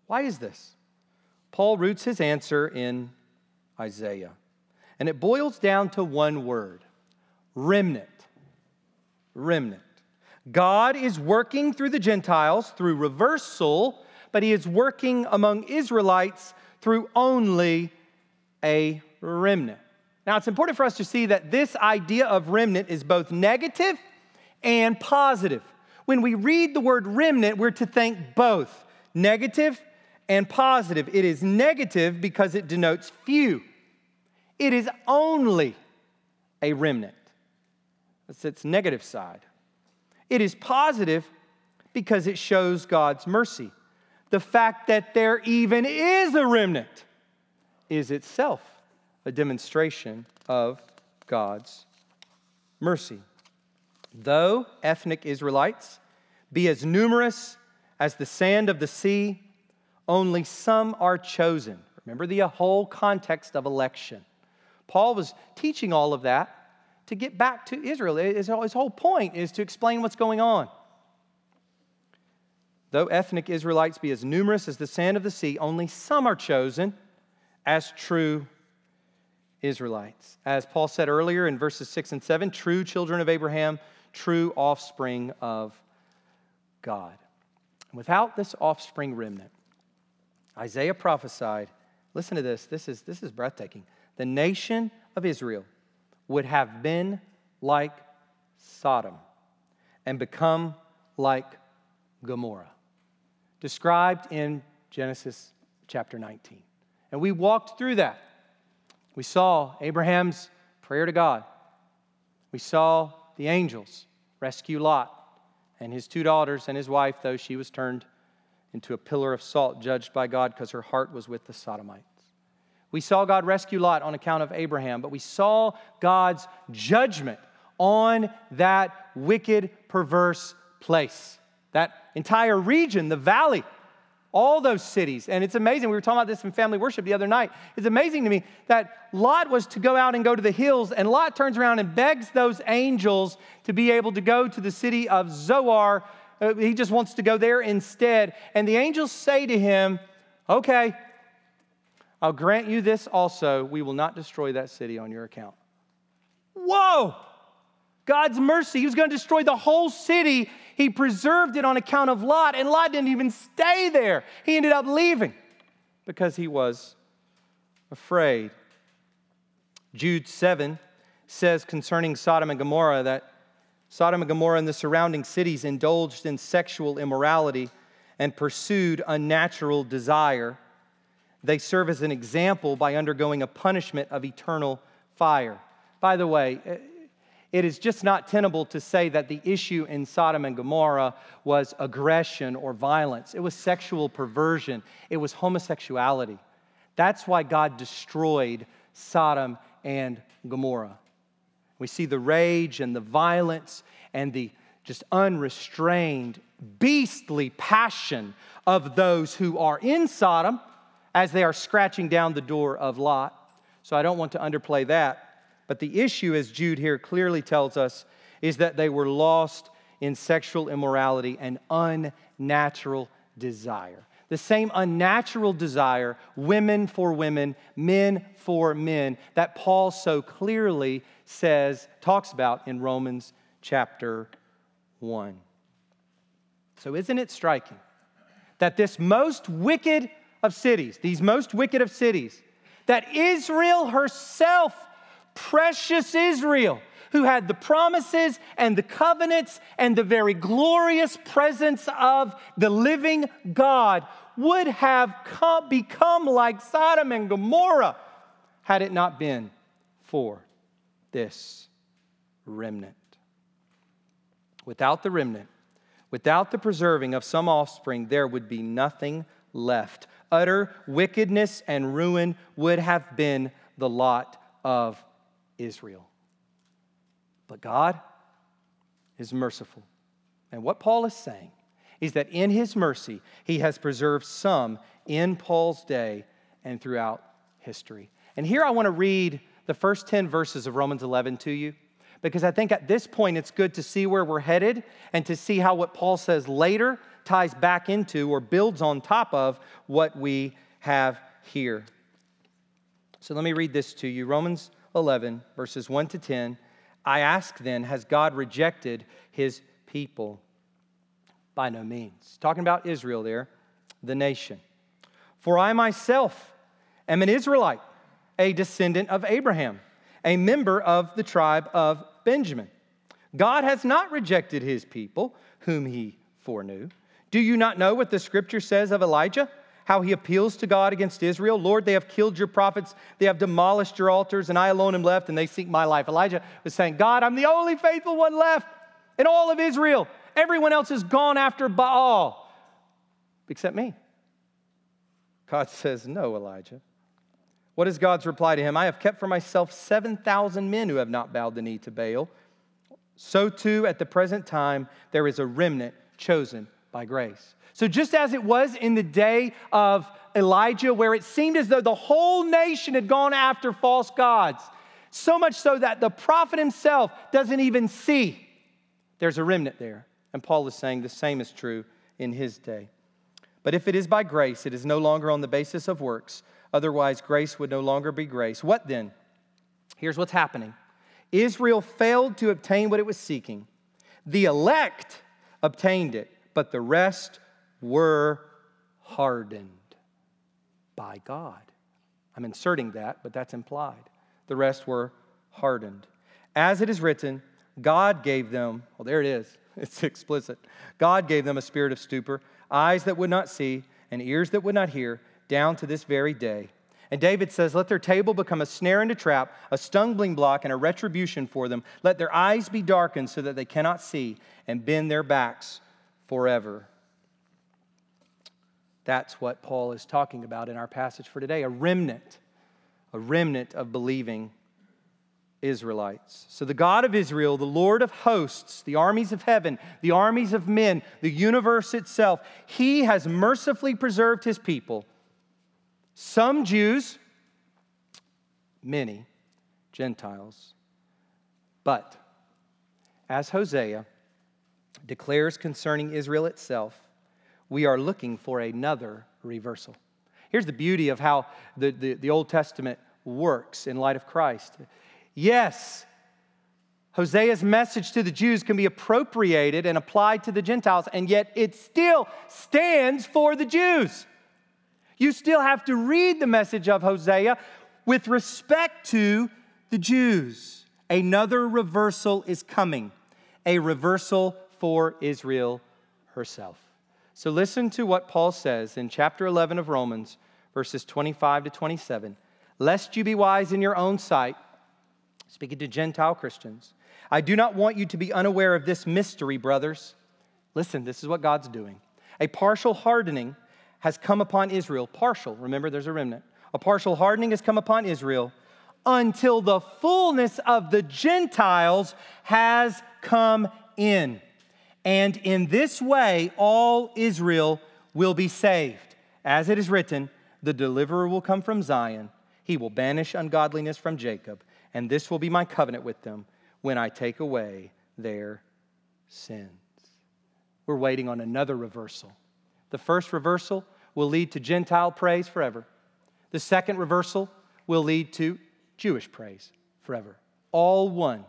Why is this? Paul roots his answer in Isaiah. And it boils down to one word remnant. Remnant. God is working through the Gentiles through reversal, but he is working among Israelites through only a remnant. Now, it's important for us to see that this idea of remnant is both negative and positive. When we read the word remnant, we're to think both negative and positive. It is negative because it denotes few, it is only a remnant. That's its negative side. It is positive because it shows God's mercy. The fact that there even is a remnant is itself a demonstration of God's mercy. Though ethnic Israelites be as numerous as the sand of the sea, only some are chosen. Remember the whole context of election. Paul was teaching all of that to get back to Israel. His whole point is to explain what's going on. Though ethnic Israelites be as numerous as the sand of the sea, only some are chosen as true Israelites. As Paul said earlier in verses 6 and 7, true children of Abraham, true offspring of God. Without this offspring remnant, Isaiah prophesied, listen to this, this is, this is breathtaking. The nation of Israel would have been like Sodom and become like Gomorrah, described in Genesis chapter 19. And we walked through that. We saw Abraham's prayer to God. We saw the angels rescue Lot and his two daughters and his wife, though she was turned into a pillar of salt, judged by God because her heart was with the Sodomites. We saw God rescue Lot on account of Abraham, but we saw God's judgment on that wicked, perverse place, that entire region, the valley, all those cities. And it's amazing. We were talking about this in family worship the other night. It's amazing to me that Lot was to go out and go to the hills, and Lot turns around and begs those angels to be able to go to the city of Zoar. Uh, he just wants to go there instead. And the angels say to him, Okay, I'll grant you this also we will not destroy that city on your account. Whoa! God's mercy. He was going to destroy the whole city. He preserved it on account of Lot, and Lot didn't even stay there. He ended up leaving because he was afraid. Jude 7 says concerning Sodom and Gomorrah that Sodom and Gomorrah and the surrounding cities indulged in sexual immorality and pursued unnatural desire. They serve as an example by undergoing a punishment of eternal fire. By the way, eh, it is just not tenable to say that the issue in Sodom and Gomorrah was aggression or violence. It was sexual perversion, it was homosexuality. That's why God destroyed Sodom and Gomorrah. We see the rage and the violence and the just unrestrained, beastly passion of those who are in Sodom as they are scratching down the door of Lot. So I don't want to underplay that. But the issue, as Jude here clearly tells us, is that they were lost in sexual immorality and unnatural desire. The same unnatural desire, women for women, men for men, that Paul so clearly says, talks about in Romans chapter 1. So, isn't it striking that this most wicked of cities, these most wicked of cities, that Israel herself, precious Israel, who had the promises and the covenants and the very glorious presence of the living God, would have come, become like Sodom and Gomorrah had it not been for this remnant. Without the remnant, without the preserving of some offspring, there would be nothing left. Utter wickedness and ruin would have been the lot of Israel. But God is merciful. And what Paul is saying is that in his mercy, he has preserved some in Paul's day and throughout history. And here I want to read the first 10 verses of Romans 11 to you because I think at this point it's good to see where we're headed and to see how what Paul says later ties back into or builds on top of what we have here. So let me read this to you Romans 11, verses 1 to 10. I ask then, has God rejected his people? By no means. Talking about Israel there, the nation. For I myself am an Israelite, a descendant of Abraham, a member of the tribe of Benjamin. God has not rejected his people, whom he foreknew. Do you not know what the scripture says of Elijah? how he appeals to God against Israel. Lord, they have killed your prophets, they have demolished your altars, and I alone am left, and they seek my life. Elijah was saying, God, I'm the only faithful one left in all of Israel. Everyone else has gone after Baal except me. God says, No, Elijah. What is God's reply to him? I have kept for myself 7,000 men who have not bowed the knee to Baal. So, too, at the present time, there is a remnant chosen by grace. So, just as it was in the day of Elijah, where it seemed as though the whole nation had gone after false gods, so much so that the prophet himself doesn't even see, there's a remnant there. And Paul is saying the same is true in his day. But if it is by grace, it is no longer on the basis of works. Otherwise, grace would no longer be grace. What then? Here's what's happening Israel failed to obtain what it was seeking, the elect obtained it, but the rest were hardened by God. I'm inserting that, but that's implied. The rest were hardened. As it is written, God gave them, well, there it is, it's explicit. God gave them a spirit of stupor, eyes that would not see, and ears that would not hear, down to this very day. And David says, Let their table become a snare and a trap, a stumbling block and a retribution for them. Let their eyes be darkened so that they cannot see, and bend their backs forever. That's what Paul is talking about in our passage for today a remnant, a remnant of believing Israelites. So, the God of Israel, the Lord of hosts, the armies of heaven, the armies of men, the universe itself, he has mercifully preserved his people. Some Jews, many Gentiles. But, as Hosea declares concerning Israel itself, we are looking for another reversal. Here's the beauty of how the, the, the Old Testament works in light of Christ. Yes, Hosea's message to the Jews can be appropriated and applied to the Gentiles, and yet it still stands for the Jews. You still have to read the message of Hosea with respect to the Jews. Another reversal is coming, a reversal for Israel herself. So listen to what Paul says in chapter 11 of Romans, verses 25 to 27. Lest you be wise in your own sight, speaking to Gentile Christians, I do not want you to be unaware of this mystery, brothers. Listen, this is what God's doing. A partial hardening has come upon Israel. Partial, remember, there's a remnant. A partial hardening has come upon Israel until the fullness of the Gentiles has come in. And in this way, all Israel will be saved. As it is written, the deliverer will come from Zion. He will banish ungodliness from Jacob, and this will be my covenant with them when I take away their sins. We're waiting on another reversal. The first reversal will lead to Gentile praise forever. The second reversal will lead to Jewish praise forever. All one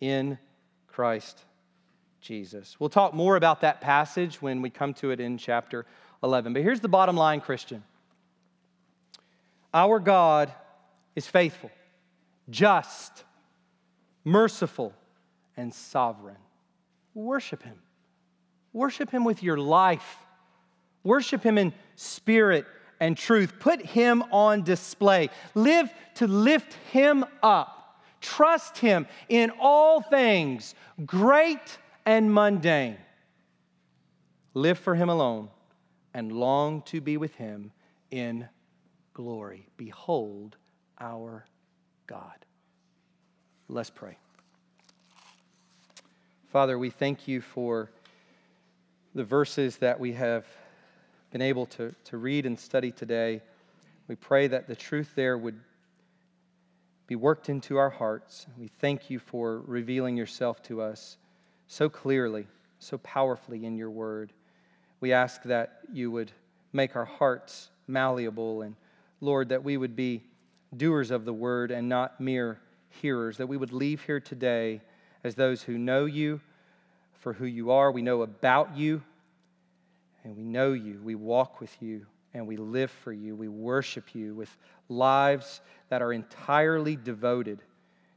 in Christ Jesus. We'll talk more about that passage when we come to it in chapter 11. But here's the bottom line, Christian our God is faithful, just, merciful, and sovereign. Worship Him. Worship Him with your life. Worship Him in spirit and truth. Put Him on display. Live to lift Him up. Trust Him in all things, great and mundane. Live for Him alone and long to be with Him in glory. Behold our God. Let's pray. Father, we thank you for the verses that we have been able to, to read and study today. We pray that the truth there would be worked into our hearts. We thank you for revealing yourself to us so clearly, so powerfully in your word. We ask that you would make our hearts malleable and, Lord, that we would be doers of the word and not mere hearers, that we would leave here today as those who know you for who you are. We know about you and we know you. We walk with you and we live for you. We worship you with lives that are entirely devoted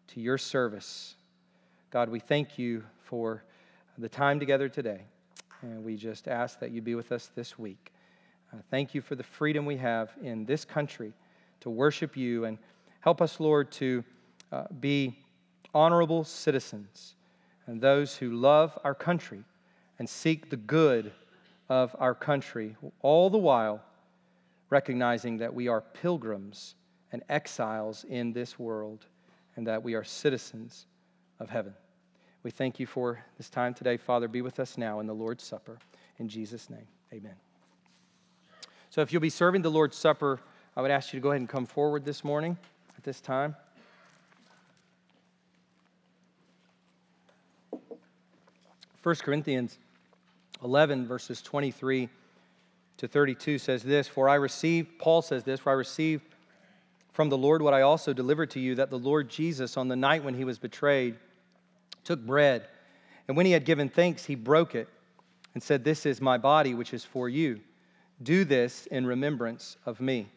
to your service. God, we thank you for the time together today. And we just ask that you be with us this week. Uh, thank you for the freedom we have in this country to worship you and help us, Lord, to uh, be honorable citizens and those who love our country and seek the good of our country, all the while recognizing that we are pilgrims and exiles in this world and that we are citizens of heaven. We thank you for this time today. Father, be with us now in the Lord's Supper. In Jesus' name, amen. So if you'll be serving the Lord's Supper, I would ask you to go ahead and come forward this morning at this time. 1 Corinthians 11, verses 23 to 32 says this For I received, Paul says this, for I received from the Lord what I also delivered to you, that the Lord Jesus, on the night when he was betrayed, took bread, and when he had given thanks, he broke it and said, This is my body, which is for you. Do this in remembrance of me.